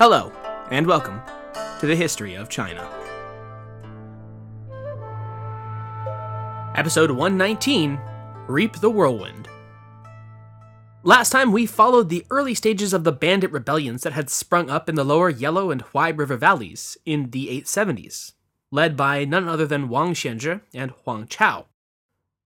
Hello, and welcome to the History of China. Episode 119 Reap the Whirlwind. Last time, we followed the early stages of the bandit rebellions that had sprung up in the lower Yellow and Huai River valleys in the 870s, led by none other than Wang Xianzhi and Huang Chao.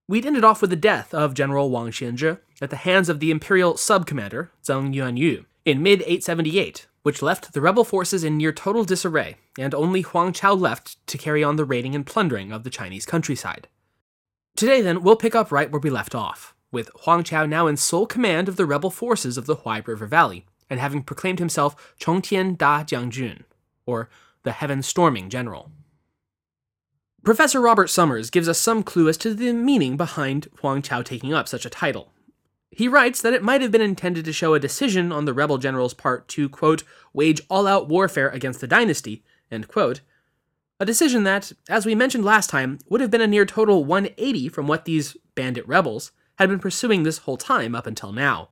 We'd ended off with the death of General Wang Xianzhi at the hands of the imperial sub-commander Zheng Yuanyu in mid-878, which left the rebel forces in near total disarray, and only Huang Chao left to carry on the raiding and plundering of the Chinese countryside. Today, then, we'll pick up right where we left off, with Huang Chao now in sole command of the rebel forces of the Huai River Valley, and having proclaimed himself Chongtian Da Jiangjun, or the Heaven Storming General. Professor Robert Somers gives us some clue as to the meaning behind Huang Chao taking up such a title. He writes that it might have been intended to show a decision on the rebel general's part to, quote, wage all out warfare against the dynasty, end quote, a decision that, as we mentioned last time, would have been a near total 180 from what these bandit rebels had been pursuing this whole time up until now.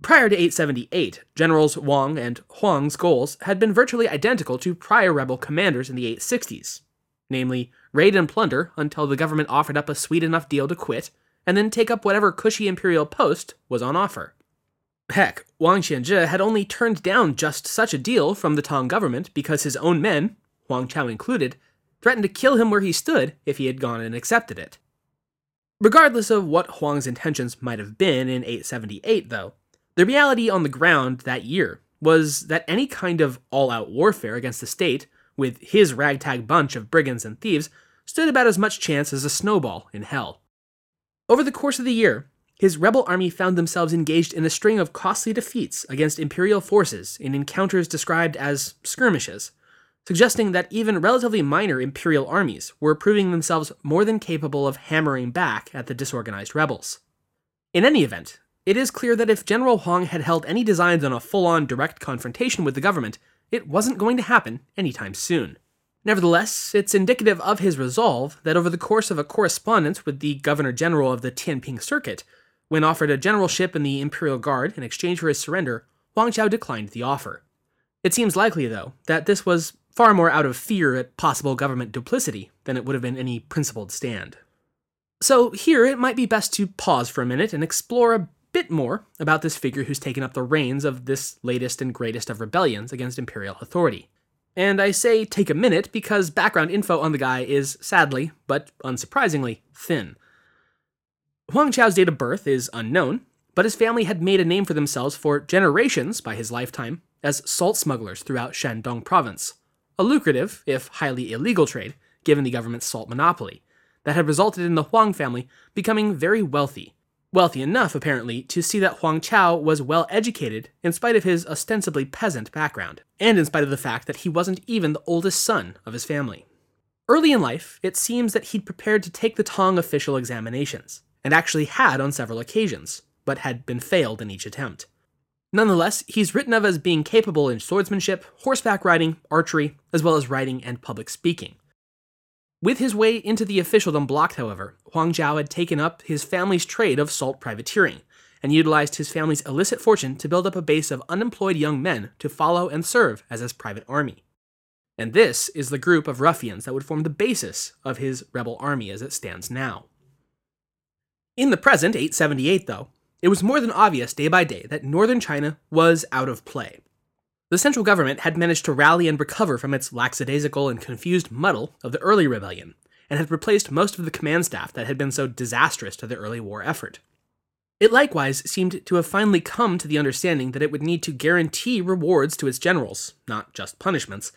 Prior to 878, Generals Wang and Huang's goals had been virtually identical to prior rebel commanders in the 860s, namely, raid and plunder until the government offered up a sweet enough deal to quit, and then take up whatever cushy imperial post was on offer. Heck, Wang Xianzhi had only turned down just such a deal from the Tang government because his own men, Huang Chao included, threatened to kill him where he stood if he had gone and accepted it. Regardless of what Huang's intentions might have been in 878, though, the reality on the ground that year was that any kind of all out warfare against the state, with his ragtag bunch of brigands and thieves, stood about as much chance as a snowball in hell. Over the course of the year, his rebel army found themselves engaged in a string of costly defeats against imperial forces in encounters described as skirmishes, suggesting that even relatively minor imperial armies were proving themselves more than capable of hammering back at the disorganized rebels. In any event, it is clear that if General Huang had held any designs on a full on direct confrontation with the government, it wasn't going to happen anytime soon. Nevertheless, it's indicative of his resolve that over the course of a correspondence with the Governor General of the Tianping Circuit, when offered a generalship in the Imperial Guard in exchange for his surrender, Huang Chao declined the offer. It seems likely, though, that this was far more out of fear at possible government duplicity than it would have been any principled stand. So, here it might be best to pause for a minute and explore a bit more about this figure who's taken up the reins of this latest and greatest of rebellions against imperial authority. And I say take a minute because background info on the guy is sadly, but unsurprisingly, thin. Huang Chao's date of birth is unknown, but his family had made a name for themselves for generations by his lifetime as salt smugglers throughout Shandong province a lucrative, if highly illegal trade, given the government's salt monopoly, that had resulted in the Huang family becoming very wealthy. Wealthy enough, apparently, to see that Huang Chao was well educated in spite of his ostensibly peasant background, and in spite of the fact that he wasn't even the oldest son of his family. Early in life, it seems that he'd prepared to take the Tang official examinations, and actually had on several occasions, but had been failed in each attempt. Nonetheless, he's written of as being capable in swordsmanship, horseback riding, archery, as well as writing and public speaking. With his way into the officialdom blocked, however, Huang Chao had taken up his family's trade of salt privateering, and utilized his family's illicit fortune to build up a base of unemployed young men to follow and serve as his private army. And this is the group of ruffians that would form the basis of his rebel army as it stands now. In the present, 878, though, it was more than obvious day by day that northern China was out of play. The central government had managed to rally and recover from its lackadaisical and confused muddle of the early rebellion, and had replaced most of the command staff that had been so disastrous to the early war effort. It likewise seemed to have finally come to the understanding that it would need to guarantee rewards to its generals, not just punishments,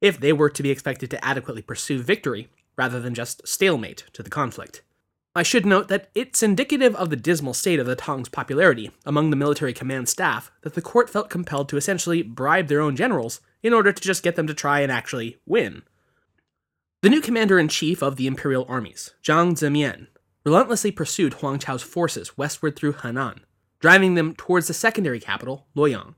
if they were to be expected to adequately pursue victory rather than just stalemate to the conflict. I should note that it's indicative of the dismal state of the Tang's popularity among the military command staff that the court felt compelled to essentially bribe their own generals in order to just get them to try and actually win. The new commander in chief of the imperial armies, Zhang Zimian, relentlessly pursued Huang Chao's forces westward through Henan, driving them towards the secondary capital, Luoyang.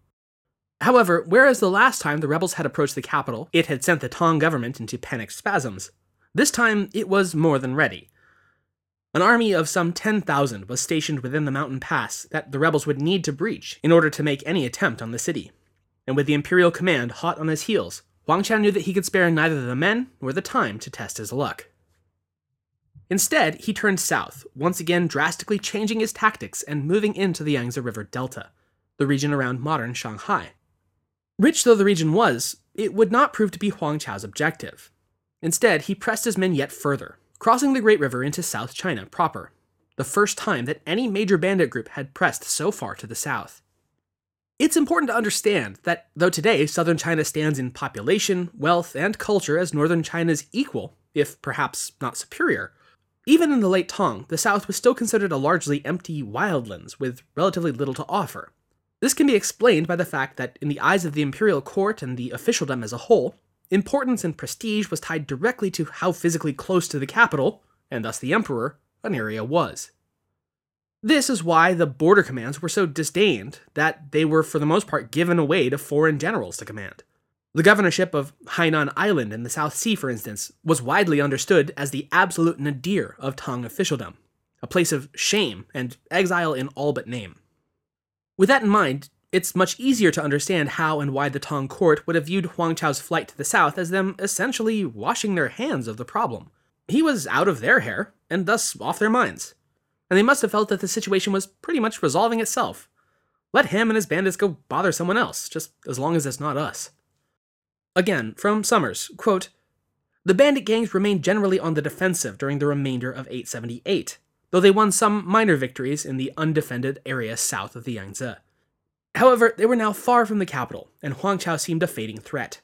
However, whereas the last time the rebels had approached the capital, it had sent the Tang government into panic spasms, this time it was more than ready an army of some 10,000 was stationed within the mountain pass that the rebels would need to breach in order to make any attempt on the city. and with the imperial command hot on his heels, Huang Chao knew that he could spare neither the men nor the time to test his luck. Instead, he turned south, once again drastically changing his tactics and moving into the Yangtze River Delta, the region around modern Shanghai. Rich though the region was, it would not prove to be Huang Chao's objective. Instead, he pressed his men yet further, crossing the Great River into South China proper, the first time that any major bandit group had pressed so far to the south. It's important to understand that though today southern China stands in population, wealth, and culture as northern China's equal, if perhaps not superior, even in the late Tang, the south was still considered a largely empty wildlands with relatively little to offer. This can be explained by the fact that, in the eyes of the imperial court and the officialdom as a whole, importance and prestige was tied directly to how physically close to the capital, and thus the emperor, an area was. This is why the border commands were so disdained that they were for the most part given away to foreign generals to command. The governorship of Hainan Island in the South Sea, for instance, was widely understood as the absolute nadir of Tang officialdom, a place of shame and exile in all but name. With that in mind, it's much easier to understand how and why the Tang court would have viewed Huang Chao's flight to the south as them essentially washing their hands of the problem. He was out of their hair, and thus off their minds. And they must have felt that the situation was pretty much resolving itself. Let him and his bandits go bother someone else, just as long as it's not us. Again, from Somers, quote, The bandit gangs remained generally on the defensive during the remainder of 878, though they won some minor victories in the undefended area south of the Yangtze. However, they were now far from the capital, and Huang Chao seemed a fading threat.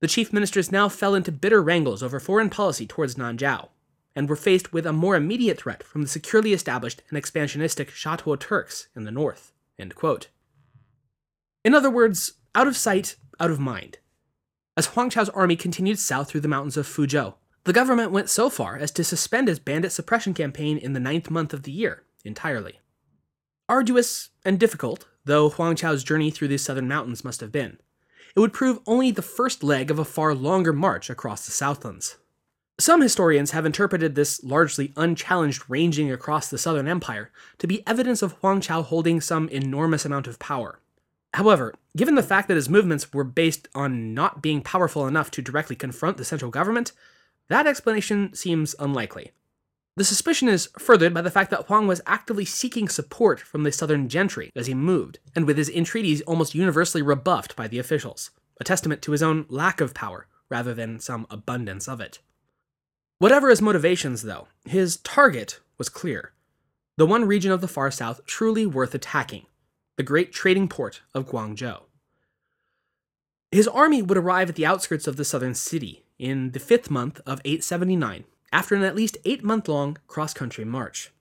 The chief ministers now fell into bitter wrangles over foreign policy towards Nanzhao, and were faced with a more immediate threat from the securely established and expansionistic Sha-Tuo Turks in the north. In other words, out of sight, out of mind. As Huang Chao's army continued south through the mountains of Fuzhou, the government went so far as to suspend its bandit suppression campaign in the ninth month of the year entirely. Arduous and difficult, though Huang Chao's journey through these southern mountains must have been, it would prove only the first leg of a far longer march across the Southlands. Some historians have interpreted this largely unchallenged ranging across the southern empire to be evidence of Huang Chao holding some enormous amount of power. However, given the fact that his movements were based on not being powerful enough to directly confront the central government, that explanation seems unlikely. The suspicion is furthered by the fact that Huang was actively seeking support from the southern gentry as he moved, and with his entreaties almost universally rebuffed by the officials, a testament to his own lack of power rather than some abundance of it. Whatever his motivations, though, his target was clear the one region of the far south truly worth attacking the great trading port of Guangzhou. His army would arrive at the outskirts of the southern city in the fifth month of 879 after an at least eight month long cross country march.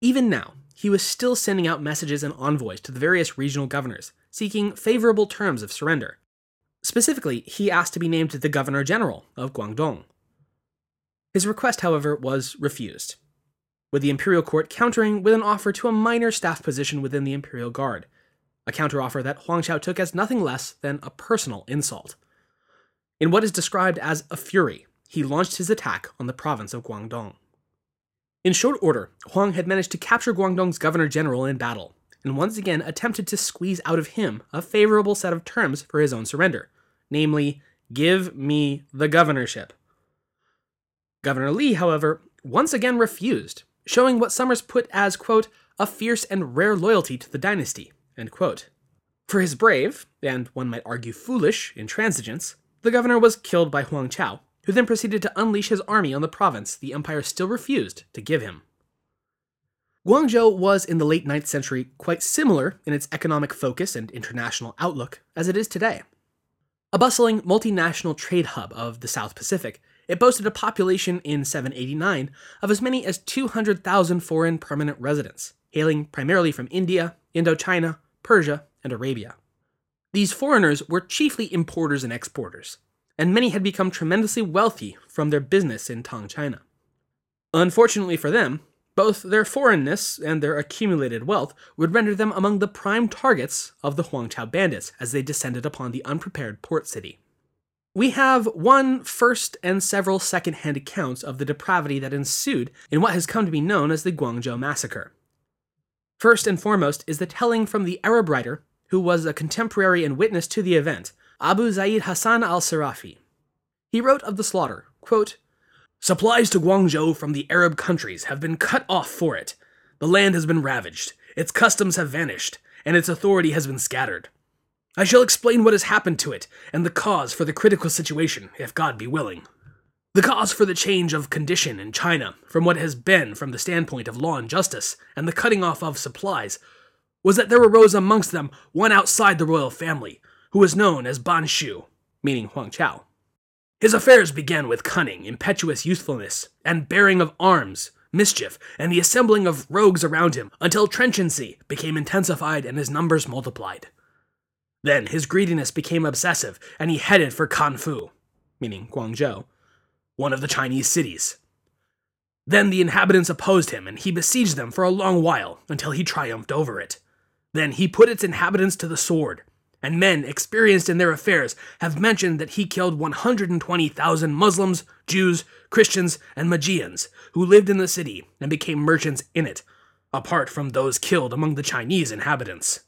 Even now, he was still sending out messages and envoys to the various regional governors, seeking favorable terms of surrender. Specifically, he asked to be named the Governor General of Guangdong. His request, however, was refused, with the imperial court countering with an offer to a minor staff position within the imperial guard, a counteroffer that Huang Chao took as nothing less than a personal insult. In what is described as a fury, he launched his attack on the province of Guangdong. In short order, Huang had managed to capture Guangdong's governor general in battle, and once again attempted to squeeze out of him a favorable set of terms for his own surrender, namely, give me the governorship. Governor Li, however, once again refused, showing what Somers put as, quote, a fierce and rare loyalty to the dynasty, For his brave, and one might argue foolish, intransigence, the governor was killed by Huang Chao, who then proceeded to unleash his army on the province the empire still refused to give him. Guangzhou was in the late 9th century quite similar in its economic focus and international outlook as it is today. A bustling multinational trade hub of the South Pacific, it boasted a population in 789 of as many as 200,000 foreign permanent residents, hailing primarily from India, Indochina, Persia, and Arabia. These foreigners were chiefly importers and exporters, and many had become tremendously wealthy from their business in Tang China. Unfortunately for them, both their foreignness and their accumulated wealth would render them among the prime targets of the Huangchao bandits as they descended upon the unprepared port city. We have one first and several second hand accounts of the depravity that ensued in what has come to be known as the Guangzhou Massacre. First and foremost is the telling from the Arab writer who was a contemporary and witness to the event, Abu Zaid Hassan al Sirafi. He wrote of the slaughter, quote, Supplies to Guangzhou from the Arab countries have been cut off for it. The land has been ravaged, its customs have vanished, and its authority has been scattered. I shall explain what has happened to it, and the cause for the critical situation, if God be willing. The cause for the change of condition in China, from what has been from the standpoint of law and justice, and the cutting off of supplies, was that there arose amongst them one outside the royal family, who was known as Ban Shu, meaning Huang Chao. His affairs began with cunning, impetuous youthfulness, and bearing of arms, mischief, and the assembling of rogues around him, until trenchancy became intensified and his numbers multiplied. Then his greediness became obsessive, and he headed for Kanfu, meaning Guangzhou, one of the Chinese cities. Then the inhabitants opposed him, and he besieged them for a long while until he triumphed over it. Then he put its inhabitants to the sword, and men experienced in their affairs have mentioned that he killed 120,000 Muslims, Jews, Christians, and Magians who lived in the city and became merchants in it, apart from those killed among the Chinese inhabitants.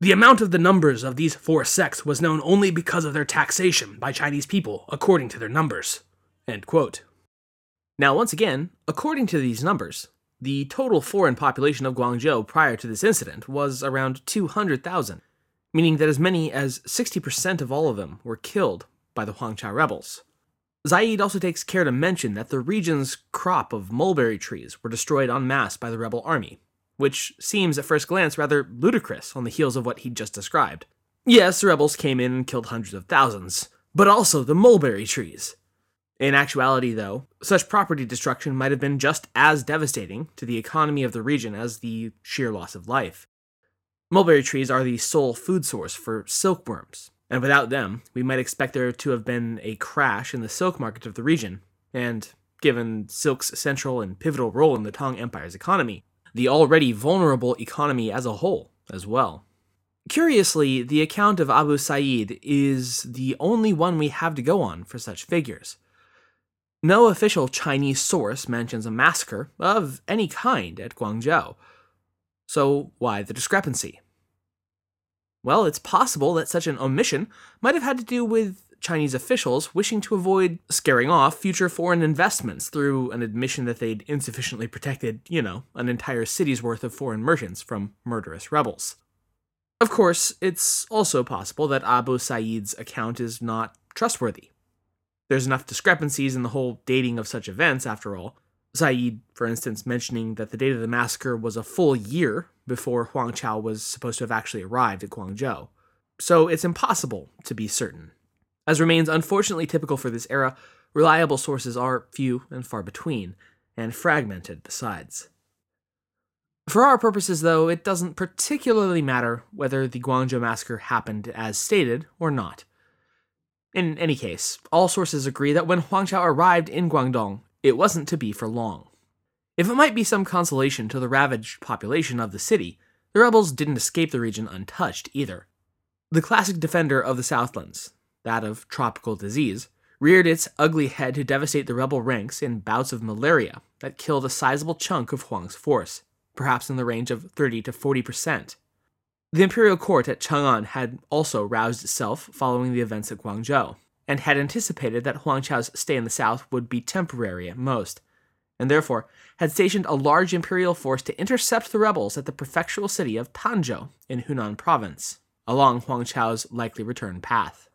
The amount of the numbers of these four sects was known only because of their taxation by Chinese people according to their numbers. Now, once again, according to these numbers, the total foreign population of Guangzhou prior to this incident was around 200,000, meaning that as many as 60% of all of them were killed by the Huangchao rebels. Zaid also takes care to mention that the region's crop of mulberry trees were destroyed en masse by the rebel army, which seems at first glance rather ludicrous on the heels of what he'd just described. Yes, the rebels came in and killed hundreds of thousands, but also the mulberry trees. In actuality, though, such property destruction might have been just as devastating to the economy of the region as the sheer loss of life. Mulberry trees are the sole food source for silkworms, and without them, we might expect there to have been a crash in the silk market of the region, and given silk's central and pivotal role in the Tang Empire's economy, the already vulnerable economy as a whole as well. Curiously, the account of Abu Sa'id is the only one we have to go on for such figures. No official Chinese source mentions a massacre of any kind at Guangzhou. So, why the discrepancy? Well, it's possible that such an omission might have had to do with Chinese officials wishing to avoid scaring off future foreign investments through an admission that they'd insufficiently protected, you know, an entire city's worth of foreign merchants from murderous rebels. Of course, it's also possible that Abu Sa'id's account is not trustworthy. There's enough discrepancies in the whole dating of such events, after all. Zaid, for instance, mentioning that the date of the massacre was a full year before Huang Chao was supposed to have actually arrived at Guangzhou. So it's impossible to be certain. As remains unfortunately typical for this era, reliable sources are few and far between, and fragmented besides. For our purposes, though, it doesn't particularly matter whether the Guangzhou massacre happened as stated or not. In any case, all sources agree that when Huang Chao arrived in Guangdong, it wasn't to be for long. If it might be some consolation to the ravaged population of the city, the rebels didn't escape the region untouched either. The classic defender of the Southlands, that of tropical disease, reared its ugly head to devastate the rebel ranks in bouts of malaria that killed a sizable chunk of Huang's force, perhaps in the range of 30 to 40 percent. The imperial court at Chang'an had also roused itself following the events at Guangzhou, and had anticipated that Huang Chao's stay in the south would be temporary at most, and therefore had stationed a large imperial force to intercept the rebels at the prefectural city of Tanzhou in Hunan province, along Huang Chao's likely return path.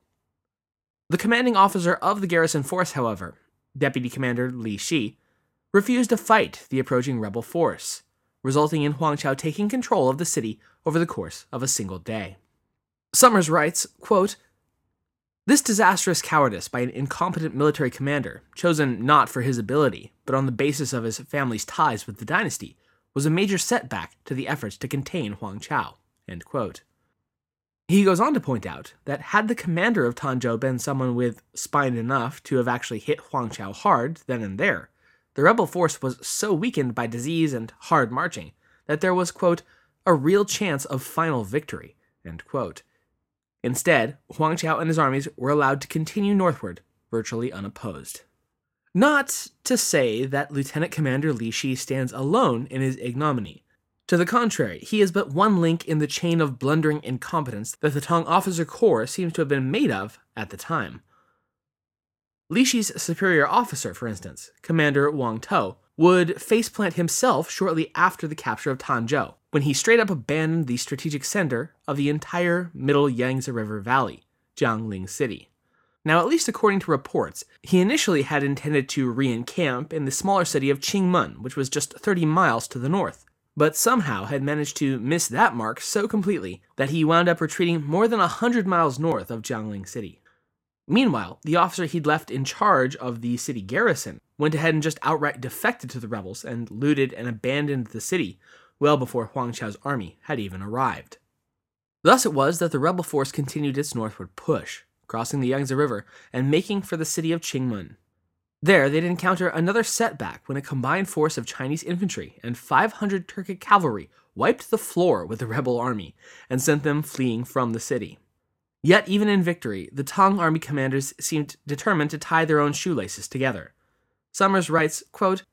The commanding officer of the garrison force, however, Deputy Commander Li Shi, refused to fight the approaching rebel force, resulting in Huang Chao taking control of the city over the course of a single day. Somers writes, quote, This disastrous cowardice by an incompetent military commander, chosen not for his ability, but on the basis of his family's ties with the dynasty, was a major setback to the efforts to contain Huang Chao. End quote. He goes on to point out that had the commander of Tanzhou been someone with spine enough to have actually hit Huang Chao hard then and there, the rebel force was so weakened by disease and hard marching that there was, quote, a real chance of final victory, Instead, Huang Chao and his armies were allowed to continue northward, virtually unopposed. Not to say that Lieutenant Commander Li Shi stands alone in his ignominy. To the contrary, he is but one link in the chain of blundering incompetence that the Tang officer corps seems to have been made of at the time. Li Shi's superior officer, for instance, Commander Wang To, would faceplant himself shortly after the capture of Tanzhou, when he straight up abandoned the strategic center of the entire middle Yangtze River Valley, Jiangling City. Now, at least according to reports, he initially had intended to re encamp in the smaller city of Jingmen, which was just 30 miles to the north, but somehow had managed to miss that mark so completely that he wound up retreating more than 100 miles north of Jiangling City. Meanwhile, the officer he'd left in charge of the city garrison went ahead and just outright defected to the rebels and looted and abandoned the city well before Huang Chao's army had even arrived. Thus it was that the rebel force continued its northward push, crossing the Yangtze River and making for the city of Jingmen. There, they'd encounter another setback when a combined force of Chinese infantry and 500 Turkic cavalry wiped the floor with the rebel army and sent them fleeing from the city. Yet, even in victory, the Tang army commanders seemed determined to tie their own shoelaces together. Somers writes, quote,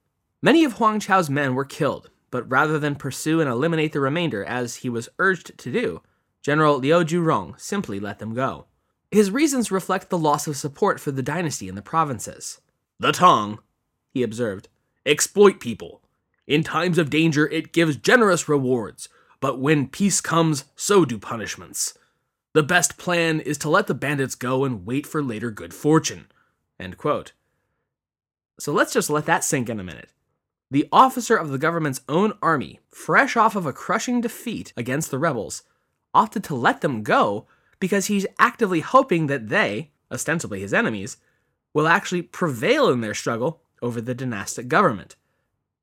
Many of Huang Chao's men were killed, but rather than pursue and eliminate the remainder as he was urged to do, General Liu Jurong simply let them go. His reasons reflect the loss of support for the dynasty in the provinces. The Tang, he observed, exploit people. In times of danger, it gives generous rewards, but when peace comes, so do punishments. The best plan is to let the bandits go and wait for later good fortune. So let's just let that sink in a minute. The officer of the government's own army, fresh off of a crushing defeat against the rebels, opted to let them go because he's actively hoping that they, ostensibly his enemies, will actually prevail in their struggle over the dynastic government.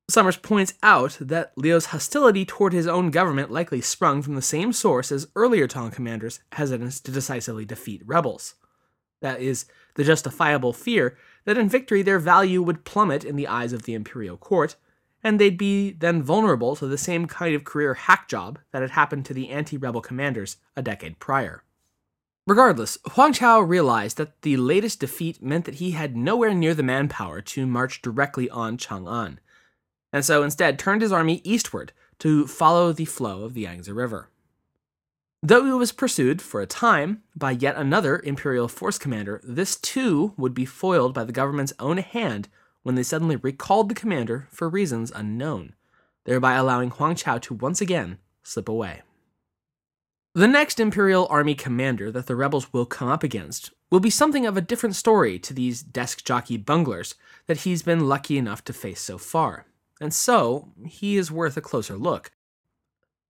Somers points out that Liu's hostility toward his own government likely sprung from the same source as earlier Tang commanders' hesitance to decisively defeat rebels. That is, the justifiable fear that in victory their value would plummet in the eyes of the imperial court, and they'd be then vulnerable to the same kind of career hack job that had happened to the anti rebel commanders a decade prior. Regardless, Huang Chao realized that the latest defeat meant that he had nowhere near the manpower to march directly on Chang'an, and so instead turned his army eastward to follow the flow of the Yangtze River. Though he was pursued for a time by yet another imperial force commander, this too would be foiled by the government's own hand when they suddenly recalled the commander for reasons unknown, thereby allowing Huang Chao to once again slip away. The next Imperial Army commander that the rebels will come up against will be something of a different story to these desk jockey bunglers that he's been lucky enough to face so far, and so he is worth a closer look.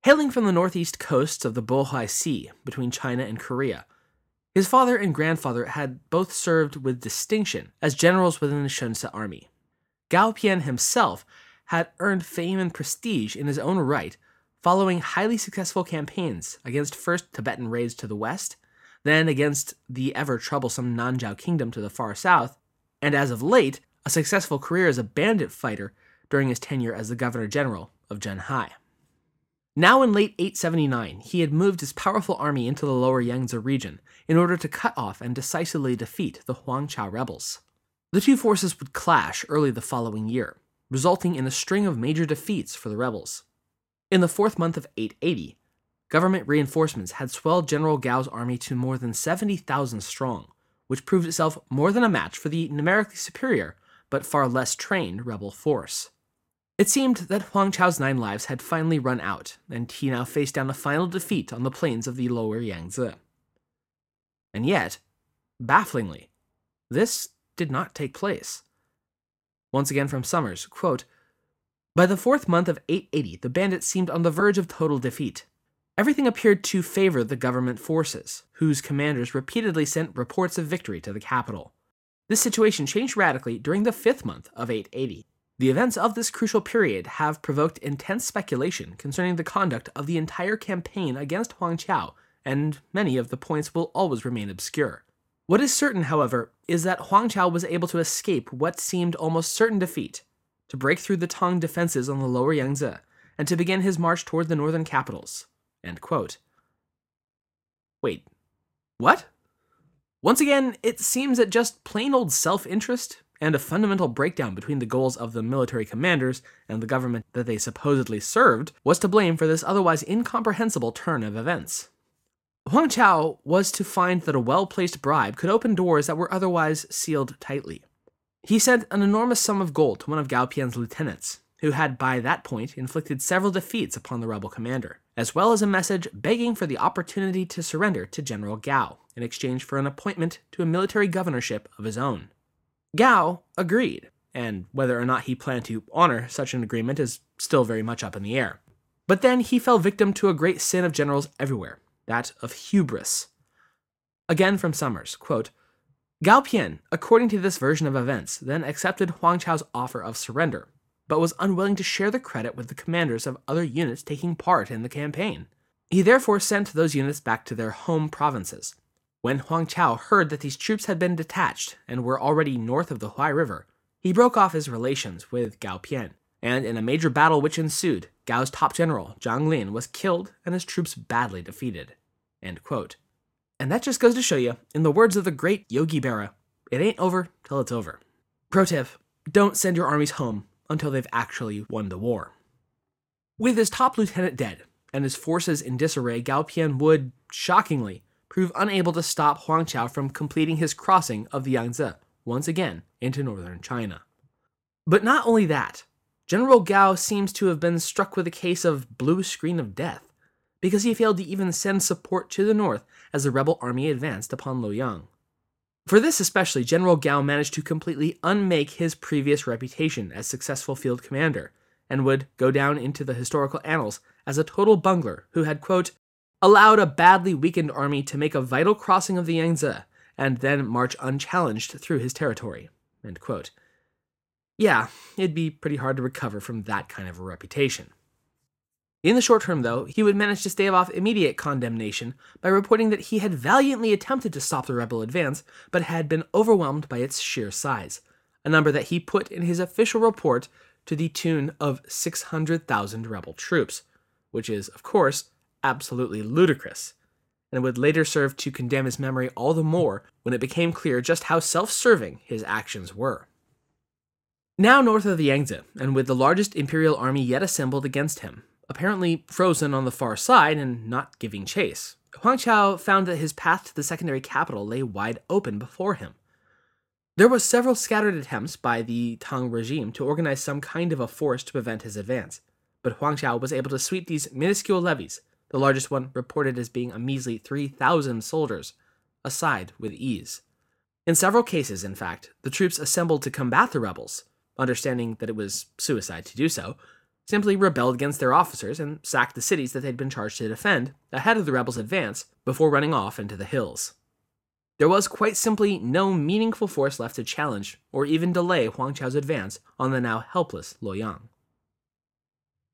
Hailing from the northeast coasts of the Bohai Sea between China and Korea, his father and grandfather had both served with distinction as generals within the Shence army. Gao Pian himself had earned fame and prestige in his own right following highly successful campaigns against first Tibetan raids to the west, then against the ever troublesome Nanzhao kingdom to the far south, and as of late, a successful career as a bandit fighter during his tenure as the governor general of Zhenhai. Now in late 879, he had moved his powerful army into the lower Yangtze region in order to cut off and decisively defeat the Huangchao rebels. The two forces would clash early the following year, resulting in a string of major defeats for the rebels. In the fourth month of 880, government reinforcements had swelled General Gao's army to more than 70,000 strong, which proved itself more than a match for the numerically superior but far less trained rebel force. It seemed that Huang Chao's nine lives had finally run out, and he now faced down a final defeat on the plains of the lower Yangtze. And yet, bafflingly, this did not take place. Once again from Somers, quote, By the fourth month of 880, the bandits seemed on the verge of total defeat. Everything appeared to favor the government forces, whose commanders repeatedly sent reports of victory to the capital. This situation changed radically during the fifth month of 880. The events of this crucial period have provoked intense speculation concerning the conduct of the entire campaign against Huang Chao, and many of the points will always remain obscure. What is certain, however, is that Huang Chao was able to escape what seemed almost certain defeat, to break through the Tang defenses on the lower Yangtze, and to begin his march toward the northern capitals. Wait, what? Once again, it seems that just plain old self interest and a fundamental breakdown between the goals of the military commanders and the government that they supposedly served was to blame for this otherwise incomprehensible turn of events. Huang Chao was to find that a well placed bribe could open doors that were otherwise sealed tightly. He sent an enormous sum of gold to one of Gao Pian's lieutenants, who had by that point inflicted several defeats upon the rebel commander, as well as a message begging for the opportunity to surrender to General Gao in exchange for an appointment to a military governorship of his own. Gao agreed, and whether or not he planned to honor such an agreement is still very much up in the air. But then he fell victim to a great sin of generals everywhere, that of hubris. Again from Somers, quote, Gao Pian, according to this version of events, then accepted Huang Chao's offer of surrender, but was unwilling to share the credit with the commanders of other units taking part in the campaign. He therefore sent those units back to their home provinces, when Huang Chao heard that these troops had been detached and were already north of the Huai River, he broke off his relations with Gao Pian, and in a major battle which ensued, Gao's top general, Zhang Lin, was killed and his troops badly defeated. And that just goes to show you, in the words of the great Yogi Berra, it ain't over till it's over. Pro tip don't send your armies home until they've actually won the war. With his top lieutenant dead and his forces in disarray, Gao Pian would, shockingly, prove unable to stop Huang Chao from completing his crossing of the Yangtze once again into northern China. But not only that, General Gao seems to have been struck with a case of blue screen of death, because he failed to even send support to the north as the rebel army advanced upon Luoyang. For this especially, General Gao managed to completely unmake his previous reputation as successful field commander, and would go down into the historical annals as a total bungler who had, quote, allowed a badly weakened army to make a vital crossing of the Yangtze and then march unchallenged through his territory. Yeah, it'd be pretty hard to recover from that kind of a reputation. In the short term, though, he would manage to stave off immediate condemnation by reporting that he had valiantly attempted to stop the rebel advance, but had been overwhelmed by its sheer size, a number that he put in his official report to the tune of 600,000 rebel troops, which is, of course, absolutely ludicrous, and would later serve to condemn his memory all the more when it became clear just how self serving his actions were. Now north of the Yangtze, and with the largest imperial army yet assembled against him, apparently frozen on the far side and not giving chase, Huang Chao found that his path to the secondary capital lay wide open before him. There were several scattered attempts by the Tang regime to organize some kind of a force to prevent his advance, but Huang Chao was able to sweep these minuscule levies the largest one reported as being a measly 3,000 soldiers, aside with ease. In several cases, in fact, the troops assembled to combat the rebels, understanding that it was suicide to do so, simply rebelled against their officers and sacked the cities that they'd been charged to defend ahead of the rebels' advance before running off into the hills. There was quite simply no meaningful force left to challenge or even delay Huang Chao's advance on the now helpless Luoyang.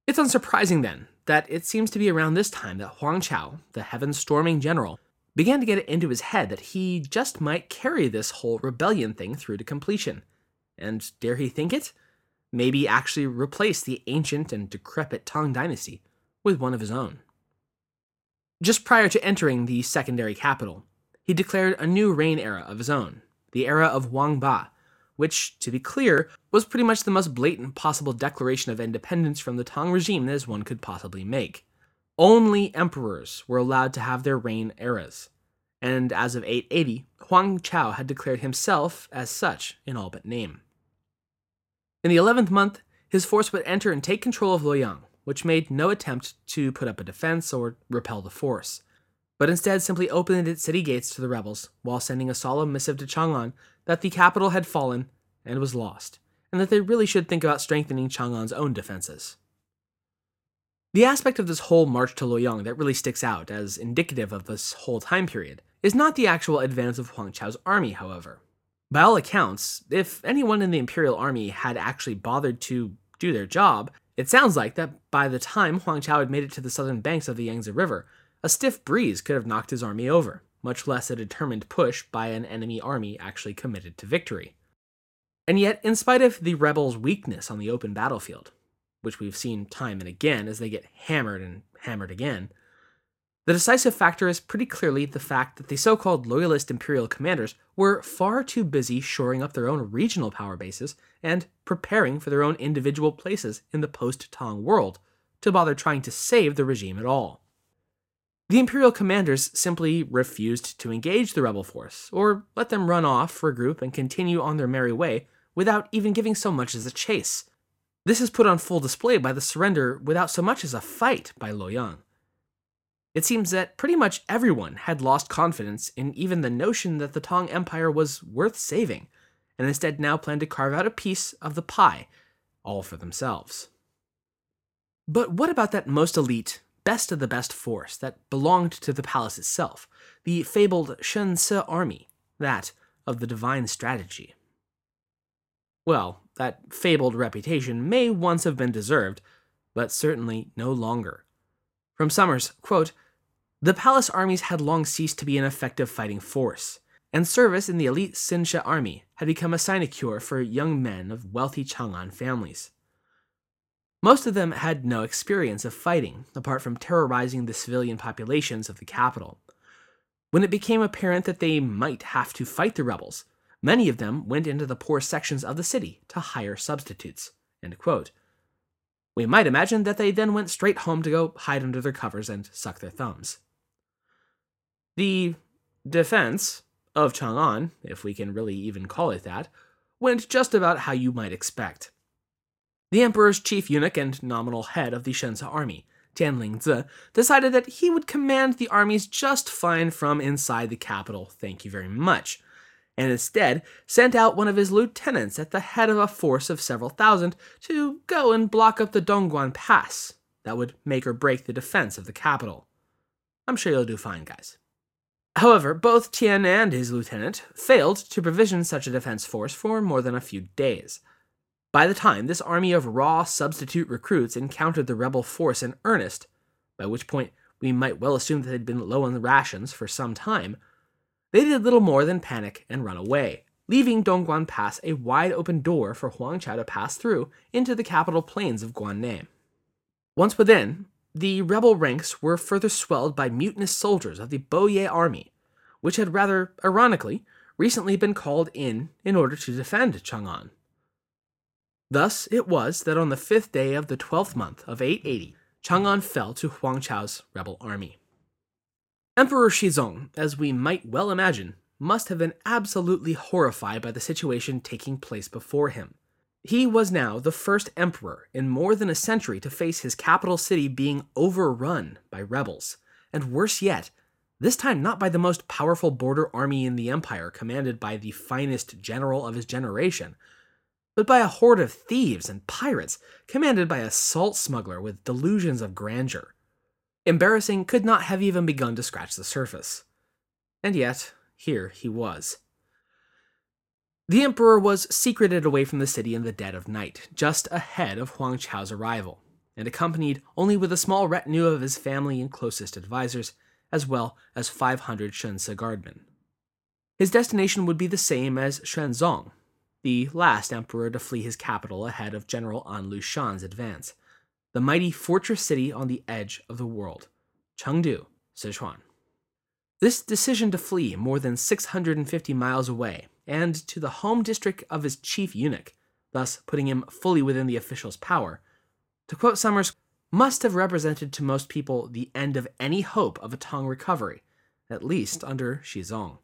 It's unsurprising then that it seems to be around this time that Huang Chao, the heaven storming general, began to get it into his head that he just might carry this whole rebellion thing through to completion. And dare he think it? Maybe actually replace the ancient and decrepit Tang dynasty with one of his own. Just prior to entering the secondary capital, he declared a new reign era of his own, the era of Huang Ba, which, to be clear, was pretty much the most blatant possible declaration of independence from the Tang regime as one could possibly make. Only emperors were allowed to have their reign eras, and as of 880, Huang Chao had declared himself as such in all but name. In the 11th month, his force would enter and take control of Luoyang, which made no attempt to put up a defense or repel the force, but instead simply opened its city gates to the rebels while sending a solemn missive to Chang'an that the capital had fallen and was lost, and that they really should think about strengthening Chang'an's own defenses. The aspect of this whole march to Luoyang that really sticks out as indicative of this whole time period is not the actual advance of Huang Chao's army, however. By all accounts, if anyone in the imperial army had actually bothered to do their job, it sounds like that by the time Huang Chao had made it to the southern banks of the Yangtze River, a stiff breeze could have knocked his army over much less a determined push by an enemy army actually committed to victory. And yet, in spite of the rebels' weakness on the open battlefield, which we've seen time and again as they get hammered and hammered again, The decisive factor is pretty clearly the fact that the so called loyalist imperial commanders were far too busy shoring up their own regional power bases and preparing for their own individual places in the post Tang world to bother trying to save the regime at all. The imperial commanders simply refused to engage the rebel force, or let them run off, regroup, and continue on their merry way without even giving so much as a chase. This is put on full display by the surrender without so much as a fight by Luoyang. It seems that pretty much everyone had lost confidence in even the notion that the Tang Empire was worth saving, and instead now planned to carve out a piece of the pie, all for themselves. But what about that most elite, best of the best force that belonged to the palace itself, the fabled Shence army, that of the divine strategy? Well, that fabled reputation may once have been deserved, but certainly no longer. From Somers, quote, The palace armies had long ceased to be an effective fighting force, and service in the elite Shence army had become a sinecure for young men of wealthy Chang'an families. Most of them had no experience of fighting, apart from terrorizing the civilian populations of the capital. When it became apparent that they might have to fight the rebels, many of them went into the poor sections of the city to hire substitutes. We might imagine that they then went straight home to go hide under their covers and suck their thumbs. The defense of Chang'an, if we can really even call it that, went just about how you might expect. The emperor's chief eunuch and nominal head of the Shence army, Tian Lingzi, decided that he would command the armies just fine from inside the capital, thank you very much and instead sent out one of his lieutenants at the head of a force of several thousand to go and block up the Tongguan Pass that would make or break the defense of the capital. I'm sure you'll do fine, guys. However, both Tian and his lieutenant failed to provision such a defense force for more than a few days. By the time this army of raw substitute recruits encountered the rebel force in earnest, by which point we might well assume that they'd been low on the rations for some time, they did little more than panic and run away, leaving Tongguan Pass a wide open door for Huang Chao to pass through into the capital plains of Guanne. Once within, the rebel ranks were further swelled by mutinous soldiers of the Boye army, which had rather ironically recently been called in in order to defend Chang'an. Thus it was that on the fifth day of the twelfth month of 880, Chang'an fell to Huang Chao's rebel army. Emperor Xizong, as we might well imagine, must have been absolutely horrified by the situation taking place before him. He was now the first emperor in more than a century to face his capital city being overrun by rebels, and worse yet, this time not by the most powerful border army in the empire commanded by the finest general of his generation, but by a horde of thieves and pirates commanded by a salt smuggler with delusions of grandeur. Embarrassing could not have even begun to scratch the surface. And yet, here he was. The emperor was secreted away from the city in the dead of night, just ahead of Huang Chao's arrival, and accompanied only with a small retinue of his family and closest advisors, as well as 500 Shence guardmen. His destination would be the same as Xuanzong, the last emperor to flee his capital ahead of General An Lushan's advance the mighty fortress city on the edge of the world, Chengdu, Sichuan. This decision to flee more than 650 miles away and to the home district of his chief eunuch, thus putting him fully within the official's power, to quote Somers, must have represented to most people the end of any hope of a Tang recovery, at least under Xizong.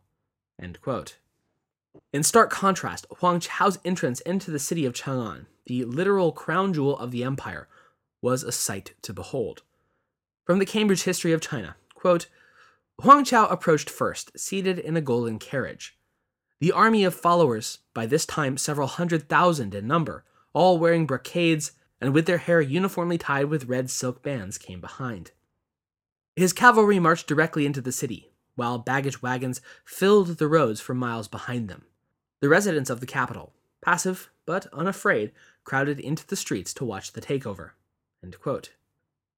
In stark contrast, Huang Chao's entrance into the city of Chang'an, the literal crown jewel of the empire, was a sight to behold. From the Cambridge History of China, quote, Huang Chao approached first, seated in a golden carriage. The army of followers, by this time several hundred thousand in number, all wearing brocades and with their hair uniformly tied with red silk bands, came behind. His cavalry marched directly into the city, while baggage wagons filled the roads for miles behind them. The residents of the capital, passive but unafraid, crowded into the streets to watch the takeover.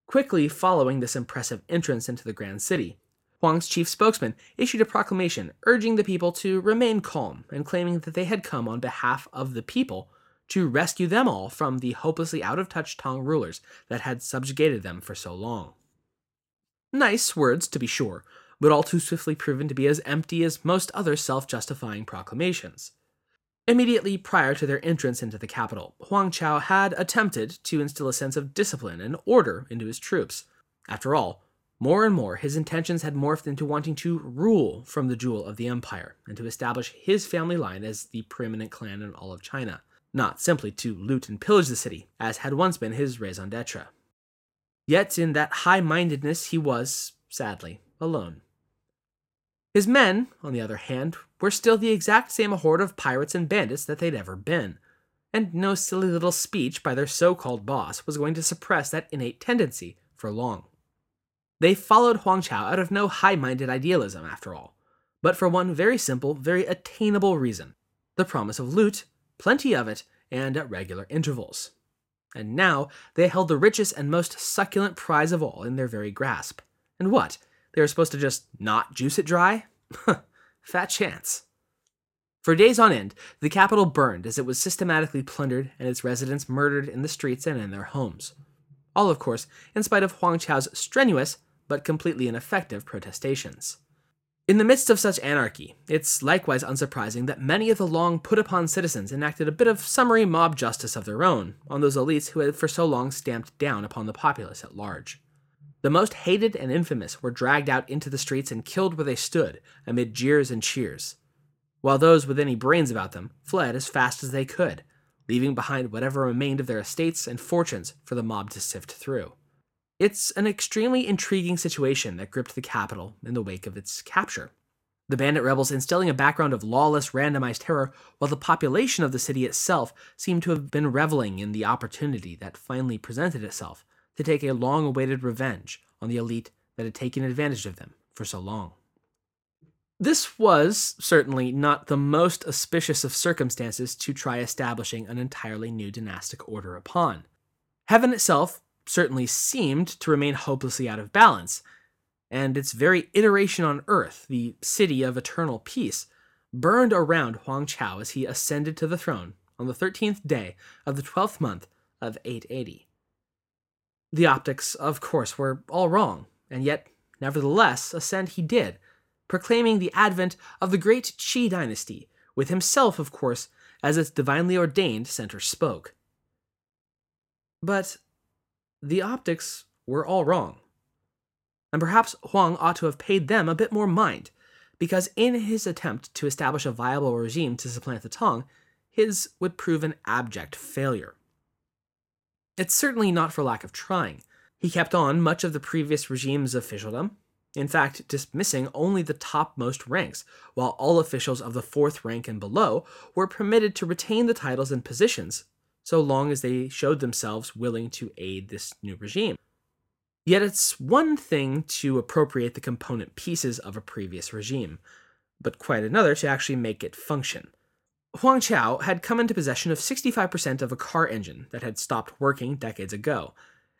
Quickly following this impressive entrance into the grand city, Huang's chief spokesman issued a proclamation urging the people to remain calm and claiming that they had come on behalf of the people to rescue them all from the hopelessly out of touch Tang rulers that had subjugated them for so long. Nice words, to be sure, but all too swiftly proven to be as empty as most other self justifying proclamations. Immediately prior to their entrance into the capital, Huang Chao had attempted to instill a sense of discipline and order into his troops. After all, more and more his intentions had morphed into wanting to rule from the jewel of the empire and to establish his family line as the preeminent clan in all of China, not simply to loot and pillage the city, as had once been his raison d'etre. Yet in that high mindedness he was, sadly, alone. His men, on the other hand, were still the exact same horde of pirates and bandits that they'd ever been, and no silly little speech by their so called boss was going to suppress that innate tendency for long. They followed Huang Chao out of no high minded idealism, after all, but for one very simple, very attainable reason the promise of loot, plenty of it, and at regular intervals. And now they held the richest and most succulent prize of all in their very grasp. And what? They were supposed to just not juice it dry? Fat chance. For days on end, the capital burned as it was systematically plundered and its residents murdered in the streets and in their homes. All, of course, in spite of Huang Chao's strenuous but completely ineffective protestations. In the midst of such anarchy, it's likewise unsurprising that many of the long put upon citizens enacted a bit of summary mob justice of their own on those elites who had for so long stamped down upon the populace at large. The most hated and infamous were dragged out into the streets and killed where they stood, amid jeers and cheers, while those with any brains about them fled as fast as they could, leaving behind whatever remained of their estates and fortunes for the mob to sift through. It's an extremely intriguing situation that gripped the capital in the wake of its capture. The bandit rebels instilling a background of lawless, randomized terror, while the population of the city itself seemed to have been reveling in the opportunity that finally presented itself to take a long awaited revenge on the elite that had taken advantage of them for so long. This was certainly not the most auspicious of circumstances to try establishing an entirely new dynastic order upon. Heaven itself certainly seemed to remain hopelessly out of balance, and its very iteration on earth, the city of eternal peace, burned around Huang Chao as he ascended to the throne on the 13th day of the 12th month of 880. The optics, of course, were all wrong, and yet, nevertheless, ascend he did, proclaiming the advent of the great Qi dynasty, with himself, of course, as its divinely ordained center spoke. But the optics were all wrong. And perhaps Huang ought to have paid them a bit more mind, because in his attempt to establish a viable regime to supplant the Tang, his would prove an abject failure. It's certainly not for lack of trying. He kept on much of the previous regime's officialdom, in fact, dismissing only the topmost ranks, while all officials of the fourth rank and below were permitted to retain the titles and positions so long as they showed themselves willing to aid this new regime. Yet it's one thing to appropriate the component pieces of a previous regime, but quite another to actually make it function. Huang Chao had come into possession of 65% of a car engine that had stopped working decades ago,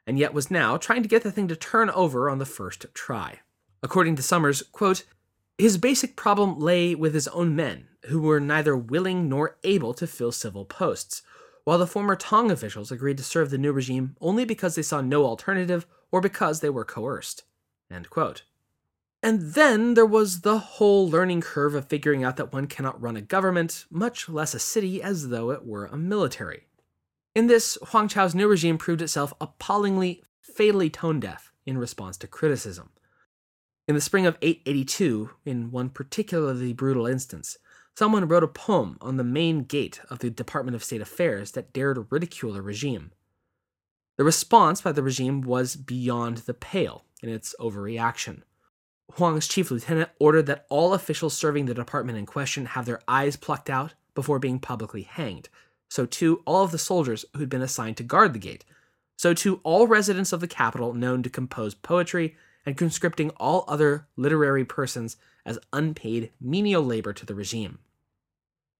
and yet was now trying to get the thing to turn over on the first try. According to Somers, quote, his basic problem lay with his own men, who were neither willing nor able to fill civil posts, while the former Tang officials agreed to serve the new regime only because they saw no alternative or because they were coerced. End quote. And then there was the whole learning curve of figuring out that one cannot run a government, much less a city, as though it were a military. In this, Huang Chao's new regime proved itself appallingly, fatally tone deaf in response to criticism. In the spring of 882, in one particularly brutal instance, someone wrote a poem on the main gate of the Department of State Affairs that dared ridicule the regime. The response by the regime was beyond the pale in its overreaction. Huang's chief lieutenant ordered that all officials serving the department in question have their eyes plucked out before being publicly hanged. So, too, all of the soldiers who'd been assigned to guard the gate. So, too, all residents of the capital known to compose poetry and conscripting all other literary persons as unpaid menial labor to the regime.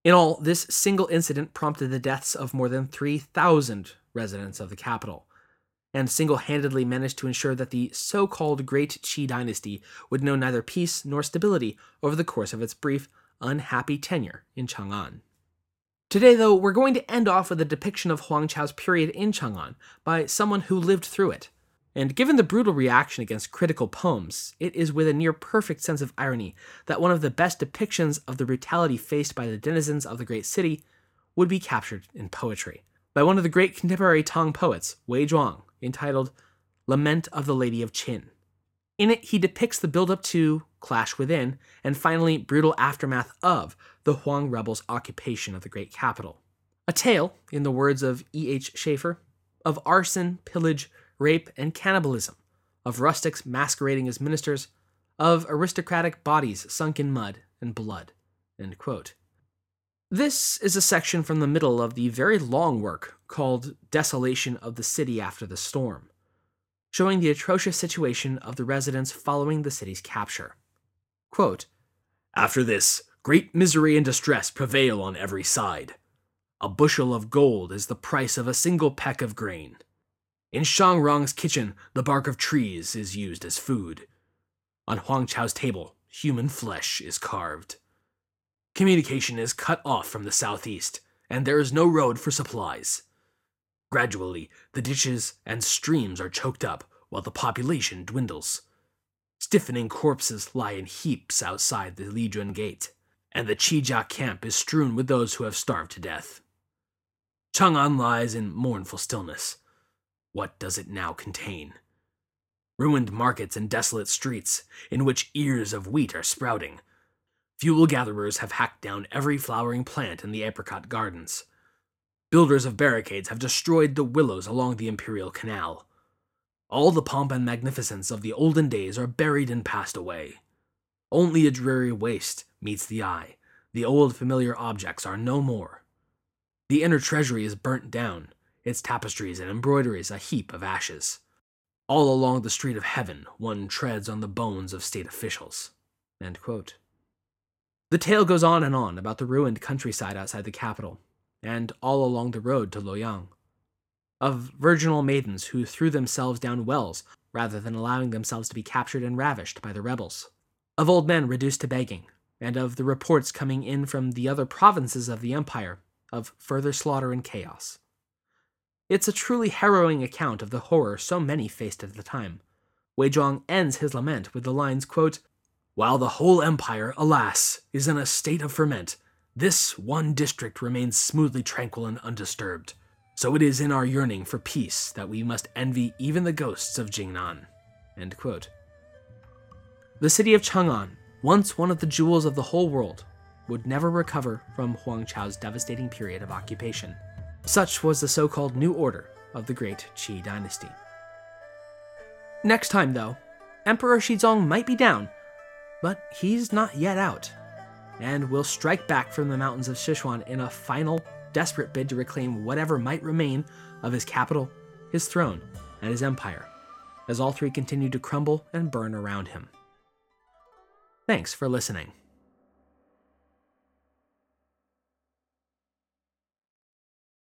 In all, this single incident prompted the deaths of more than 3,000 residents of the capital and single handedly managed to ensure that the so called Great Qi dynasty would know neither peace nor stability over the course of its brief, unhappy tenure in Chang'an. Today, though, we're going to end off with a depiction of Huang Chao's period in Chang'an by someone who lived through it, And given the brutal reaction against critical poems, it is with a near perfect sense of irony that one of the best depictions of the brutality faced by the denizens of the great city would be captured in poetry by one of the great contemporary Tang poets, Wei Zhuang, entitled Lament of the Lady of Qin. In it, he depicts the build-up to, clash within, and finally brutal aftermath of the Huang rebels' occupation of the great capital. A tale, in the words of E. H. Schafer, of arson, pillage, rape, and cannibalism, of rustics masquerading as ministers, of aristocratic bodies sunk in mud and blood. This is a section from the middle of the very long work called Desolation of the City After the Storm, showing the atrocious situation of the residents following the city's capture. Quote, After this, great misery and distress prevail on every side. A bushel of gold is the price of a single peck of grain. In Shang Rang's kitchen, the bark of trees is used as food. On Huang Chao's table, human flesh is carved. Communication is cut off from the southeast, and there is no road for supplies. Gradually, the ditches and streams are choked up while the population dwindles. Stiffening corpses lie in heaps outside the Lijun Gate, and the Qijia camp is strewn with those who have starved to death. Chang'an lies in mournful stillness what does it now contain? Ruined markets and desolate streets, in which ears of wheat are sprouting. Fuel gatherers have hacked down every flowering plant in the apricot gardens. Builders of barricades have destroyed the willows along the imperial canal. All the pomp and magnificence of the olden days are buried and passed away. Only a dreary waste meets the eye. The old familiar objects are no more. The inner treasury is burnt down, its tapestries and embroideries a heap of ashes. All along the street of heaven, one treads on the bones of state officials. The tale goes on and on about the ruined countryside outside the capital, and all along the road to Luoyang. Of virginal maidens who threw themselves down wells rather than allowing themselves to be captured and ravished by the rebels. Of old men reduced to begging, and of the reports coming in from the other provinces of the empire of further slaughter and chaos. It's a truly harrowing account of the horror so many faced at the time. Wei Zhuang ends his lament with the lines, quote, While the whole empire, alas, is in a state of ferment, this one district remains smoothly tranquil and undisturbed. So it is in our yearning for peace that we must envy even the ghosts of Jiangnan. The city of Chang'an, once one of the jewels of the whole world, would never recover from Huang Chao's devastating period of occupation. Such was the so called New Order of the Great Qi Dynasty. Next time, though, Emperor Xizong might be down, but he's not yet out, and will strike back from the mountains of Sichuan in a final, desperate bid to reclaim whatever might remain of his capital, his throne, and his empire, as all three continue to crumble and burn around him. Thanks for listening.